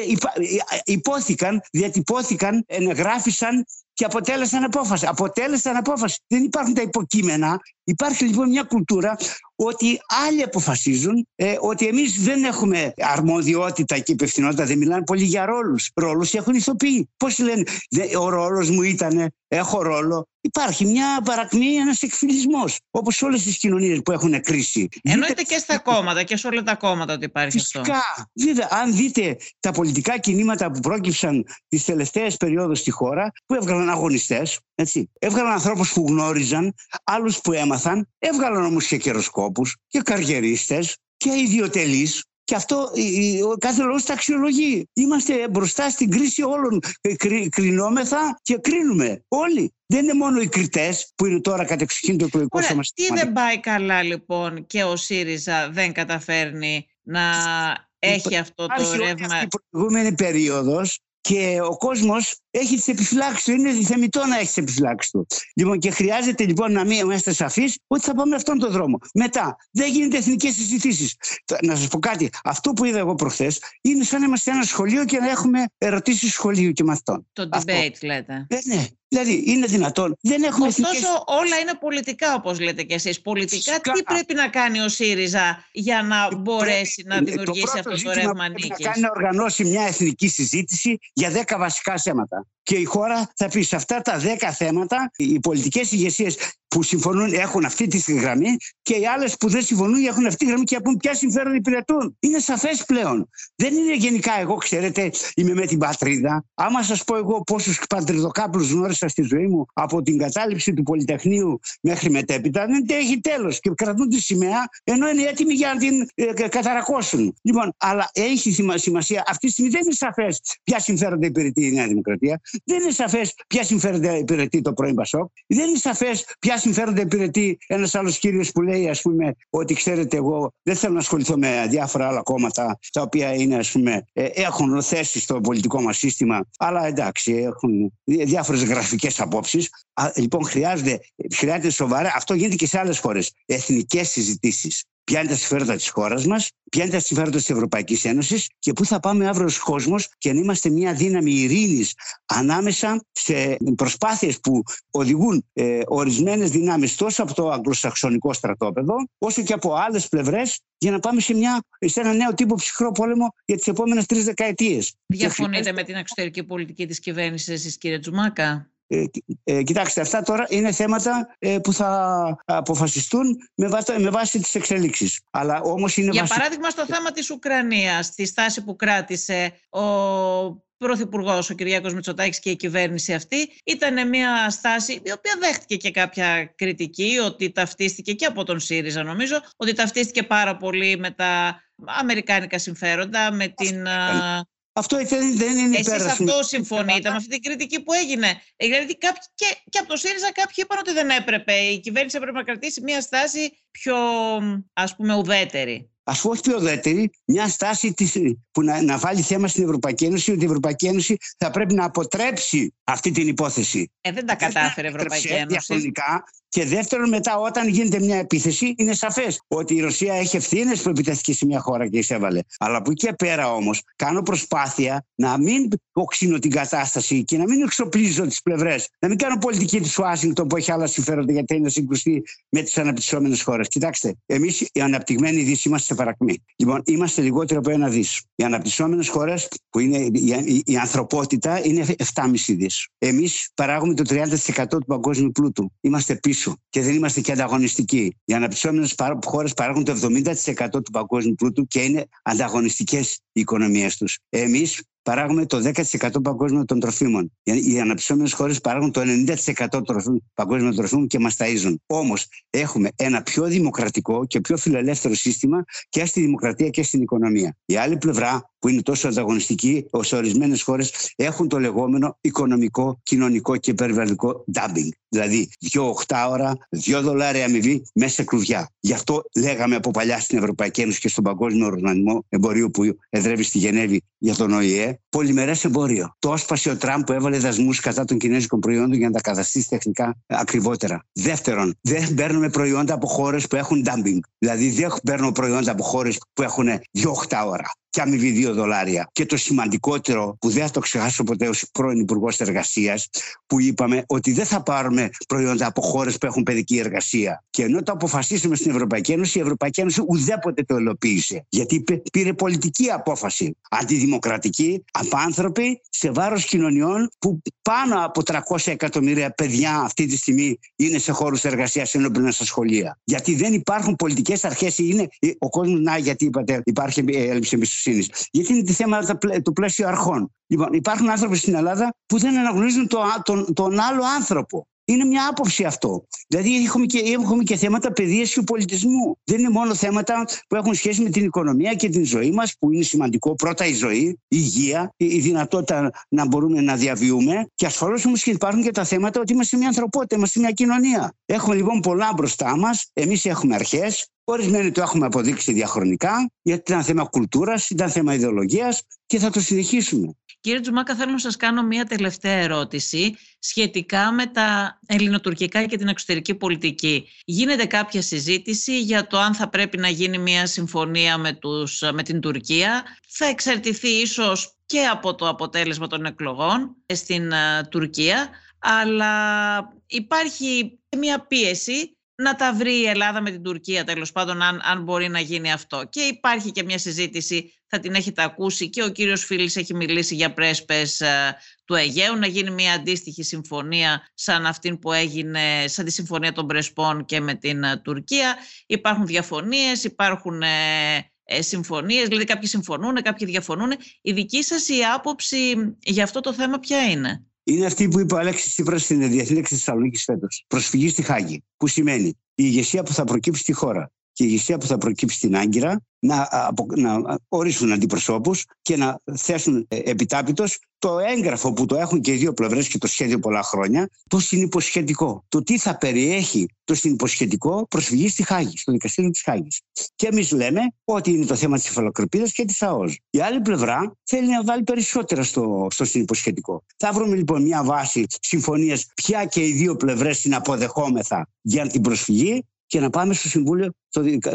υπόθηκαν, διατυπώθηκαν, ενεγράφησαν και αποτέλεσαν απόφαση. Αποτέλεσαν απόφαση. Δεν υπάρχουν τα υποκείμενα. Υπάρχει λοιπόν μια κουλτούρα ότι άλλοι αποφασίζουν, ε, ότι εμείς δεν έχουμε αρμοδιότητα και υπευθυνότητα, δεν μιλάνε πολύ για ρόλους. Ρόλους έχουν ηθοποιοί. Πώς λένε, ο ρόλος μου ήταν, έχω ρόλο. Υπάρχει μια παρακμή, ένας εκφυλισμός. Όπως σε όλες τις κοινωνίες που έχουν κρίση. Εννοείται και στα κόμματα και σε όλα τα κόμματα ότι υπάρχει Φυσικά. αυτό. Φυσικά. αν δείτε τα πολιτικά κινήματα που πρόκειψαν τις τελευταίες περιόδους στη χώρα, που έβγαλαν αγωνιστές, έβγαλαν ανθρώπους που γνώριζαν, άλλους που έμαθαν, έβγαλαν όμως και καιροσκόπους και καριερίστες και ιδιωτελείς και αυτό ο κάθε λόγος τα αξιολογεί. Είμαστε μπροστά στην κρίση όλων. Ε, κρινόμεθα και κρίνουμε. Όλοι. Δεν είναι μόνο οι κριτές που είναι τώρα κατεξοχήν το εκλογικό σώμα. Τι δεν πάει καλά λοιπόν και ο ΣΥΡΙΖΑ δεν καταφέρνει να έχει αυτό το ρεύμα; Η προηγούμενη περίοδος και ο κόσμος έχει τις επιφυλάξεις του. Είναι θεμητό να έχεις τις επιφυλάξεις του. Λοιπόν, και χρειάζεται λοιπόν να μην είμαστε σαφείς ότι θα πάμε αυτόν τον δρόμο. Μετά, δεν γίνεται εθνικές συζητήσεις. Να σας πω κάτι. Αυτό που είδα εγώ προχθές είναι σαν να είμαστε σε ένα σχολείο και να έχουμε ερωτήσεις σχολείου και μαθητών. Το debate, λέτε. Ε, ναι. Δηλαδή, είναι δυνατόν. Δεν έχουμε Ωστόσο, εθνικές... όλα είναι πολιτικά, όπως λέτε κι εσείς. Πολιτικά, τι πρέπει να κάνει ο ΣΥΡΙΖΑ για να μπορέσει να δημιουργήσει αυτό το ρεύμα νίκη. Να κάνει να οργανώσει μια εθνική συζήτηση για δέκα βασικά θέματα. Και η χώρα θα πει σε αυτά τα δέκα θέματα, οι πολιτικές ηγεσίες που συμφωνούν έχουν αυτή τη γραμμή και οι άλλες που δεν συμφωνούν έχουν αυτή τη γραμμή και από ποια συμφέροντα υπηρετούν. Είναι σαφές πλέον. Δεν είναι γενικά εγώ, ξέρετε, είμαι με την πατρίδα. Άμα σας πω εγώ πόσους πατριδοκάπλου γνώρισα στη ζωή μου από την κατάληψη του Πολυτεχνείου μέχρι μετέπειτα, δεν έχει τέλος. Και κρατούν τη σημαία ενώ είναι έτοιμοι για να την ε, καταρακώσουν. Λοιπόν, αλλά έχει σημασία. Αυτή τη στιγμή δεν είναι σαφές ποια συμφέροντα υπηρετεί η Νέα Δημοκρατία. Δεν είναι σαφές ποια συμφέροντα υπηρετεί το πρώην Πασόκ. Δεν είναι σαφές ποια συμφέροντα υπηρετεί ένας άλλος κύριος που λέει, ας πούμε, ότι ξέρετε, εγώ δεν θέλω να ασχοληθώ με διάφορα άλλα κόμματα τα οποία είναι, ας πούμε, ε, έχουν θέσει στο πολιτικό μας σύστημα. Αλλά εντάξει, έχουν διάφορες γραφικές απόψεις. Λοιπόν, χρειάζεται, χρειάζεται σοβαρά. Αυτό γίνεται και σε άλλες χώρες. Εθνικές συζητήσεις ποια είναι τα συμφέροντα της χώρας μας, ποια είναι τα συμφέροντα της Ευρωπαϊκής Ένωσης και πού θα πάμε αύριο ως κόσμος και να είμαστε μια δύναμη ειρήνης ανάμεσα σε προσπάθειες που οδηγούν ε, ορισμένες δυνάμεις τόσο από το αγγλοσαξονικό στρατόπεδο, όσο και από άλλες πλευρές για να πάμε σε, μια, σε ένα νέο τύπο ψυχρό πόλεμο για τις επόμενες τρεις δεκαετίες. Διαφωνείτε με την εξωτερική πολιτική της κυβέρνησης, εσείς, κύριε Τζουμάκα; Ε, ε, κοιτάξτε, αυτά τώρα είναι θέματα ε, που θα αποφασιστούν με, βάση, με βάση τις εξελίξεις. Αλλά όμως είναι Για παράδειγμα, στο θέμα της Ουκρανίας, τη στάση που κράτησε ο Πρωθυπουργός ο Κυριάκος Μητσοτάκης και η κυβέρνηση αυτή ήταν μια στάση η οποία δέχτηκε και κάποια κριτική ότι ταυτίστηκε και από τον ΣΥΡΙΖΑ νομίζω ότι ταυτίστηκε πάρα πολύ με τα αμερικάνικα συμφέροντα με την αυτό δεν, δεν είναι Εσείς αυτό συμφωνείτε με αυτή την κριτική που έγινε. Δηλαδή και, και από το ΣΥΡΙΖΑ κάποιοι είπαν ότι δεν έπρεπε. Η κυβέρνηση έπρεπε να κρατήσει μια στάση πιο ας πούμε ουδέτερη ας πούμε όχι πιο ουδέτερη, μια στάση της, που να, να βάλει θέμα στην Ευρωπαϊκή Ένωση ότι η Ευρωπαϊκή Ένωση θα πρέπει να αποτρέψει αυτή την υπόθεση. Ε, δεν τα κατάφερε η Ευρωπαϊκή Ένωση. Και δεύτερον, μετά, όταν γίνεται μια επίθεση, είναι σαφές ότι η Ρωσία έχει ευθύνες που επιτέθηκε σε μια χώρα και εισέβαλε. Αλλά από εκεί και πέρα όμως, κάνω προσπάθεια να μην οξύνω την κατάσταση και να μην εξοπλίζω τις πλευρές. Να μην κάνω πολιτική της Ουάσιγκτον που έχει άλλα συμφέροντα γιατί είναι να συγκρουστεί με τις αναπτυσσόμενες χώρες. Κοιτάξτε, εμείς οι αναπτυγμένοι Δύση είμαστε σε παρακμή. Λοιπόν, είμαστε λιγότερο από ένα δις. Οι αναπτυσσόμενες χώρες, που είναι η, η, ανθρωπότητα, είναι 7,5 δις. Εμείς παράγουμε το 30% του παγκόσμιου πλούτου. Είμαστε πίσω και δεν είμαστε και ανταγωνιστικοί. Οι αναπτυσσόμενες χώρες παράγουν το 70% του παγκόσμιου πλούτου και είναι ανταγωνιστικές οι οικονομίες τους. Εμείς παράγουμε το 10% παγκόσμιο των τροφίμων. Οι αναπτυσσόμενες χώρες παράγουν το 90% των παγκόσμιων τροφίμων και μας ταΐζουν. Όμως έχουμε ένα πιο δημοκρατικό και πιο φιλελεύθερο σύστημα και στη δημοκρατία και στην οικονομία. Η άλλη πλευρά που είναι τόσο ανταγωνιστική, ω ορισμένες χώρες έχουν το λεγόμενο οικονομικό, κοινωνικό και περιβαλλοντικό dumping. Δηλαδή, δύο ώρα, δύο δολάρια αμοιβή μέσα σε κλουβιά. Γι' αυτό λέγαμε από παλιά στην Ευρωπαϊκή Ένωση και στον Παγκόσμιο Οργανισμό Εμπορίου που εδρεύει στη Γενέβη για τον ΟΗΕ, πολυμερές εμπόριο. Το έσπασε ο Τραμπ που έβαλε δασμούς κατά των κινέζικων προϊόντων για να τα καταστήσει τεχνικά ακριβότερα. Δεύτερον, δεν παίρνουμε προϊόντα από χώρες που έχουν dumping. Δηλαδή, δεν παίρνουμε προϊόντα από χώρες που έχουν δύο ώρα και αμοιβή 2 δολάρια. Και το σημαντικότερο που δεν θα το ξεχάσω ποτέ ως πρώην Υπουργός Εργασίας, που είπαμε ότι δεν θα πάρουμε προϊόντα από χώρες που έχουν παιδική εργασία. Και ενώ το αποφασίσαμε στην Ευρωπαϊκή Ένωση, η Ευρωπαϊκή Ένωση ουδέποτε το υλοποίησε. Γιατί πήρε πολιτική απόφαση. Αντιδημοκρατική, απάνθρωπη, σε βάρος κοινωνιών που πάνω από 300 εκατομμύρια παιδιά αυτή τη στιγμή είναι σε χώρους εργασίας ενώπιον στα σχολεία. Γιατί δεν υπάρχουν πολιτικές αρχές. Ο κόσμος, να, γιατί είπατε, υπάρχει έλλειψη εμπιστοσύνη γιατί είναι τη θέμα του πλαίσιο αρχών. Λοιπόν, υπάρχουν άνθρωποι στην Ελλάδα που δεν αναγνωρίζουν το, τον, τον άλλο άνθρωπο. Είναι μια άποψη αυτό. Δηλαδή έχουμε και, έχουμε και θέματα παιδείας και πολιτισμού. Δεν είναι μόνο θέματα που έχουν σχέση με την οικονομία και την ζωή μας που είναι σημαντικό. Πρώτα η ζωή, η υγεία, η δυνατότητα να μπορούμε να διαβιούμε και ασφαλώς όμως και υπάρχουν και τα θέματα ότι είμαστε μια ανθρωπότητα, είμαστε μια κοινωνία. Έχουμε λοιπόν πολλά μπροστά μας, εμείς έχουμε αρχές, Ορισμένοι το έχουμε αποδείξει διαχρονικά, γιατί ήταν θέμα κουλτούρας, ήταν θέμα ιδεολογίας και θα το συνεχίσουμε. Κύριε Τζουμάκα, θέλω να σας κάνω μία τελευταία ερώτηση σχετικά με τα ελληνοτουρκικά και την εξωτερική πολιτική. Γίνεται κάποια συζήτηση για το αν θα πρέπει να γίνει μία συμφωνία με, τους, με την Τουρκία; Θα εξαρτηθεί ίσως και από το αποτέλεσμα των εκλογών στην ε, Τουρκία, αλλά υπάρχει μία πίεση να τα βρει η Ελλάδα με την Τουρκία τέλος πάντων αν, αν μπορεί να γίνει αυτό. Και υπάρχει και μια συζήτηση, θα την έχετε ακούσει και ο κύριος Φίλης έχει μιλήσει για πρέσπες ε, του Αιγαίου να γίνει μια αντίστοιχη συμφωνία σαν αυτήν που έγινε σαν τη συμφωνία των Πρεσπών και με την ε, Τουρκία. Υπάρχουν διαφωνίες, υπάρχουν ε, ε, συμφωνίες, δηλαδή κάποιοι συμφωνούν, κάποιοι διαφωνούν. Η δική σας η άποψη για αυτό το θέμα ποια είναι; Είναι αυτή που είπε ο Αλέξης Τσίπρας στην Διεθνή Λέξη Θεσσαλονίκης φέτος. Προσφυγή στη Χάγη. Που σημαίνει η ηγεσία που θα προκύψει στη χώρα και η ηγεσία που θα προκύψει στην Άγκυρα να, να ορίσουν αντιπροσώπους και να θέσουν ε, επιτάπητος το έγγραφο που το έχουν και οι δύο πλευρές και το σχέδιο πολλά χρόνια, το συνυποσχετικό. Το τι θα περιέχει το συνυποσχετικό προσφυγή στη Χάγη, στο δικαστήριο της Χάγης. Και εμείς λέμε ότι είναι το θέμα της εφαλοκρηπίδας και της ΑΟΣ. Η άλλη πλευρά θέλει να βάλει περισσότερα στο, στο συνυποσχετικό. Θα βρούμε λοιπόν μια βάση συμφωνίας ποια και οι δύο πλευρές είναι αποδεχόμεθα για την προσφυγή και να πάμε στο Συμβούλιο,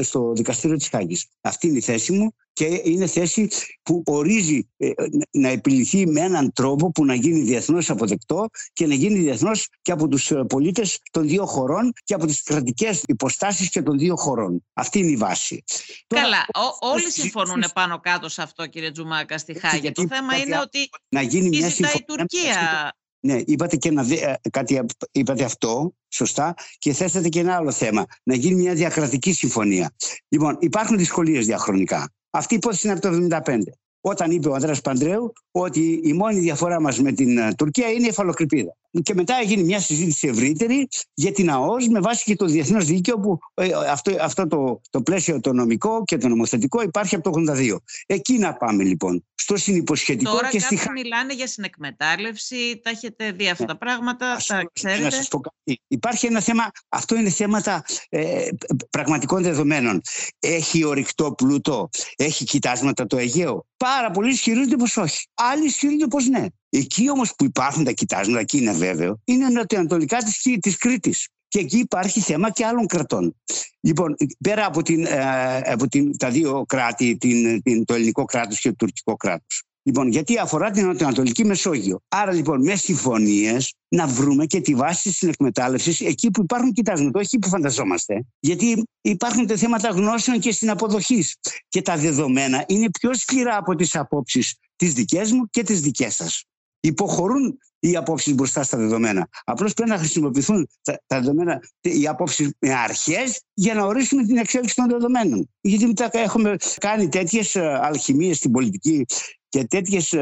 στο, Δικαστήριο της Χάγης. Αυτή είναι η θέση μου και είναι θέση που ορίζει ε, να επιληθεί με έναν τρόπο που να γίνει διεθνώς αποδεκτό και να γίνει διεθνώς και από τους ε, πολίτες των δύο χωρών και από τις κρατικές υποστάσεις και των δύο χωρών. Αυτή είναι η βάση. Καλά, όλοι συμφωνούν πάνω κάτω σε αυτό κύριε Τζουμάκα στη Χάγη. Το θέμα είναι ότι να γίνει μια η Τουρκία ναι, είπατε και ένα, ε, κάτι, είπατε αυτό, σωστά, και θέσατε και ένα άλλο θέμα. Να γίνει μια διακρατική συμφωνία. Λοιπόν, υπάρχουν δυσκολίες διαχρονικά. Αυτή η υπόθεση είναι από το 1975. Όταν είπε ο Ανδρέας Παντρέου ότι η μόνη διαφορά μας με την ε, Τουρκία είναι η εφαλοκρηπίδα. Και μετά έγινε μια συζήτηση ευρύτερη για την ΑΟΣ με βάση και το διεθνές δίκαιο που ε, αυτό, αυτό το, το πλαίσιο το νομικό και το νομοθετικό υπάρχει από το 82. Εκεί να πάμε λοιπόν στο συνυποσχετικό Τώρα και στη Τώρα μιλάνε για συνεκμετάλλευση, τα έχετε δει αυτά τα πράγματα, τα ξέρετε. Να σας πω κάτι. Υπάρχει ένα θέμα, αυτό είναι θέματα ε, πραγματικών δεδομένων. Έχει ορυκτό πλούτο, έχει κοιτάσματα το Αιγαίο. Πάρα πολλοί ισχυρίζονται πως όχι. Άλλοι ισχυρίζονται πως ναι. Εκεί όμως που υπάρχουν τα κοιτάσματα, εκεί είναι βέβαιο, είναι νοτιοανατολικά της, της Κρήτης. Και εκεί υπάρχει θέμα και άλλων κρατών. Λοιπόν, πέρα από, την, ε, από την, τα δύο κράτη, την, την, το ελληνικό κράτος και το τουρκικό κράτος. Λοιπόν, γιατί αφορά την Ανατολική Μεσόγειο. Άρα λοιπόν μες συμφωνίε να βρούμε και τη βάση της εκμετάλλευση εκεί που υπάρχουν κοιτάσματα, όχι εκεί που φανταζόμαστε. Γιατί υπάρχουν τα θέματα γνώσεων και στην αποδοχή. Και τα δεδομένα είναι πιο σκληρά από τις απόψεις τις δικές μου και τις δικές σας υποχωρούν οι απόψεις μπροστά στα δεδομένα. Απλώς πρέπει να χρησιμοποιηθούν τα, τα δεδομένα, οι απόψεις με αρχές για να ορίσουμε την εξέλιξη των δεδομένων. Γιατί μετά έχουμε κάνει τέτοιες αλχημίες στην πολιτική και τέτοιες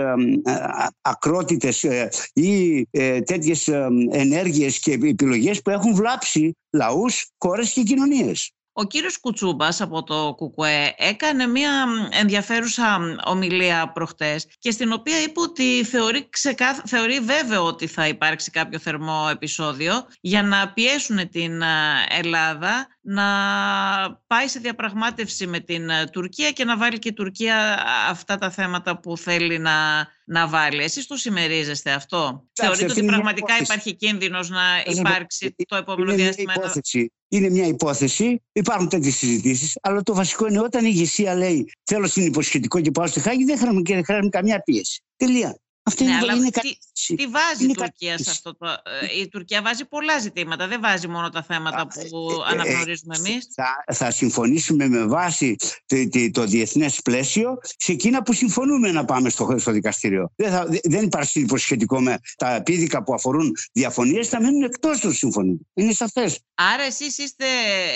ακρότητες ή τέτοιες ενέργειες και επιλογές που έχουν βλάψει λαούς, χώρες και κοινωνίες. Ο κύριος Κουτσούμπας από το ΚΚΕ έκανε μια ενδιαφέρουσα ομιλία προχτές και στην οποία είπε ότι θεωρεί, ξεκάθ... θεωρεί βέβαιο ότι θα υπάρξει κάποιο θερμό επεισόδιο για να πιέσουν την Ελλάδα να πάει σε διαπραγμάτευση με την Τουρκία και να βάλει και η Τουρκία αυτά τα θέματα που θέλει να, να βάλει. Εσείς το συμμερίζεστε αυτό; Θεωρείτε ότι πραγματικά υπάρχει κίνδυνος να υπάρξει το επόμενο διάστημα. Είναι μια υπόθεση, υπάρχουν τέτοιες συζητήσεις, αλλά το βασικό είναι όταν η ηγεσία λέει Θέλω συνυποσχετικό και πάω στη Χάγη, δεν χρειάζεται καμιά πίεση. Τελεία. Αυτό ναι, είναι, αλλά είναι τι, τι βάζει η Τουρκία σε αυτό το... Ε, η Τουρκία βάζει πολλά ζητήματα, δεν βάζει μόνο τα θέματα που ε, ε, αναγνωρίζουμε εμείς. Θα, θα συμφωνήσουμε με βάση το, το, το διεθνές πλαίσιο σε εκείνα που συμφωνούμε να πάμε στο, στο δικαστήριο. Δεν, θα, δεν υπάρχει υποσχετικό με τα επίδικα που αφορούν διαφωνίες, θα μείνουν εκτός του συμφωνίου. Είναι σαφές. Άρα εσείς είστε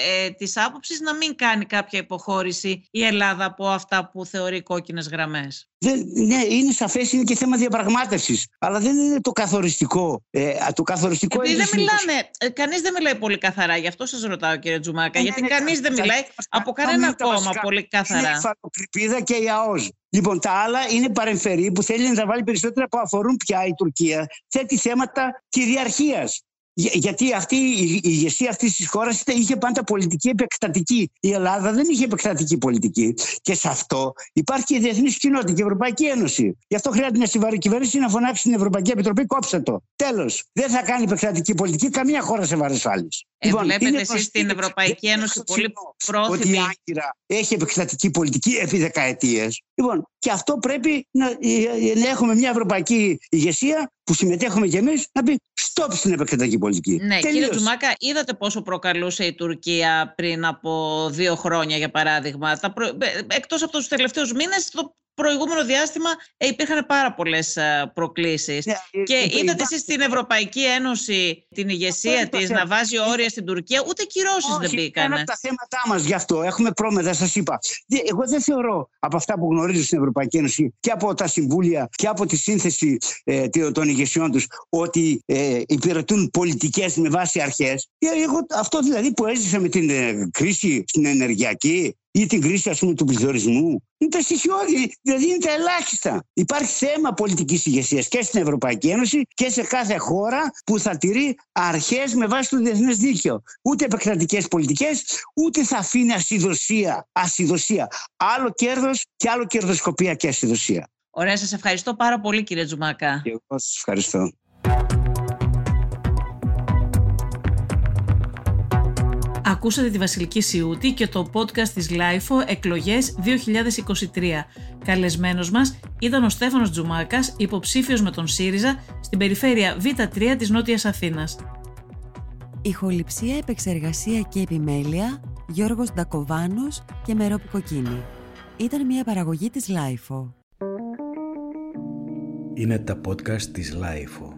ε, της άποψης να μην κάνει κάποια υποχώρηση η Ελλάδα από αυτά που θεωρεί κόκκινες γραμμές; ναι, είναι σαφές, είναι και θέμα διαπραγμάτευσης. Αλλά δεν είναι το καθοριστικό. Ε, το καθοριστικό Επειδή δεν μιλάνε, ε, κανείς δεν μιλάει πολύ καθαρά, γι' αυτό σας ρωτάω κύριε Τζουμάκα, ε, γιατί ναι, κανείς δεν μιλάει από κανένα κόμμα πολύ καθαρά. Είναι η φαλοκρηπίδα και η ΑΟΣ. Λοιπόν, τα άλλα είναι παρεμφερή που θέλει να τα βάλει περισσότερα που αφορούν πια η Τουρκία. Θέτει θέματα κυριαρχίας γιατί αυτή η ηγεσία αυτής της χώρας είχε πάντα πολιτική επεκτατική. Η Ελλάδα δεν είχε επεκτατική πολιτική. Και σε αυτό υπάρχει και η διεθνής κοινότητα και η Ευρωπαϊκή Ένωση. Γι' αυτό χρειάζεται μια συμβαρή κυβέρνηση να φωνάξει την Ευρωπαϊκή Επιτροπή, κόψε το. Τέλος. Δεν θα κάνει επεκτατική πολιτική καμία χώρα σε βάρε άλλης. Ε, λοιπόν, βλέπετε εσείς την Ευρωπαϊκή Ένωση πολύ πρόθυμη. Ότι η Άγκυρα έχει επεκτατική πολιτική επί δεκαετίες. Λοιπόν, και αυτό πρέπει να, ε, ε, να έχουμε μια ευρωπαϊκή ηγεσία που συμμετέχουμε κι εμείς να πει stop στην επεκτατική πολιτική. Ναι, Τελείως. κύριε Τζουμάκα, είδατε πόσο προκαλούσε η Τουρκία πριν από δύο χρόνια, για παράδειγμα. Τα προ... Εκτός από τους τελευταίους μήνες, το προηγούμενο διάστημα ε, υπήρχαν πάρα πολλές ε, προκλήσεις. Ναι, ε, και ε, είδατε εσείς στην Ευρωπαϊκή Ένωση την ηγεσία της να βάζει όρια στην Τουρκία, ούτε κυρώσεις δεν μπήκαν. Είναι από τα θέματα μας γι' αυτό. Έχουμε πρόμεδα, σας είπα. Εγώ δεν θεωρώ από αυτά που γνωρίζω στην Ευρωπαϊκή Ένωση και από τα συμβούλια και από τη σύνθεση ε, των ηγεσιών τους ότι ε, υπηρετούν πολιτικές με βάση αρχές. Εγώ αυτό δηλαδή που έζησα με την κρίση στην ενεργειακή ή την κρίση ας πούμε, του πληθωρισμού. Είναι τα στοιχειώδη, δηλαδή είναι τα ελάχιστα. Υπάρχει θέμα πολιτικής ηγεσίας και στην Ευρωπαϊκή Ένωση και σε κάθε χώρα που θα τηρεί αρχές με βάση το διεθνές δίκαιο. Ούτε επεκτατικές πολιτικές, ούτε θα αφήνει ασυδοσία. ασυδοσία. Άλλο κέρδος και άλλο κερδοσκοπία και ασυδοσία. Ωραία, σας ευχαριστώ πάρα πολύ κύριε Τζουμάκα. Και εγώ σας ευχαριστώ. Ακούσατε τη Βασιλική Σιούτη και το podcast της LIFO Εκλογές 2023. Καλεσμένος μας ήταν ο Στέφανος Τζουμάκας, υποψήφιος με τον ΣΥΡΙΖΑ στην περιφέρεια Β3 της Νότιας Αθήνας. Ηχοληψία, επεξεργασία και επιμέλεια Γιώργος Ντακοβάνος και Μερόπη Κοκκίνη. Ήταν μια παραγωγή της LIFO. Είναι τα podcast της LIFO.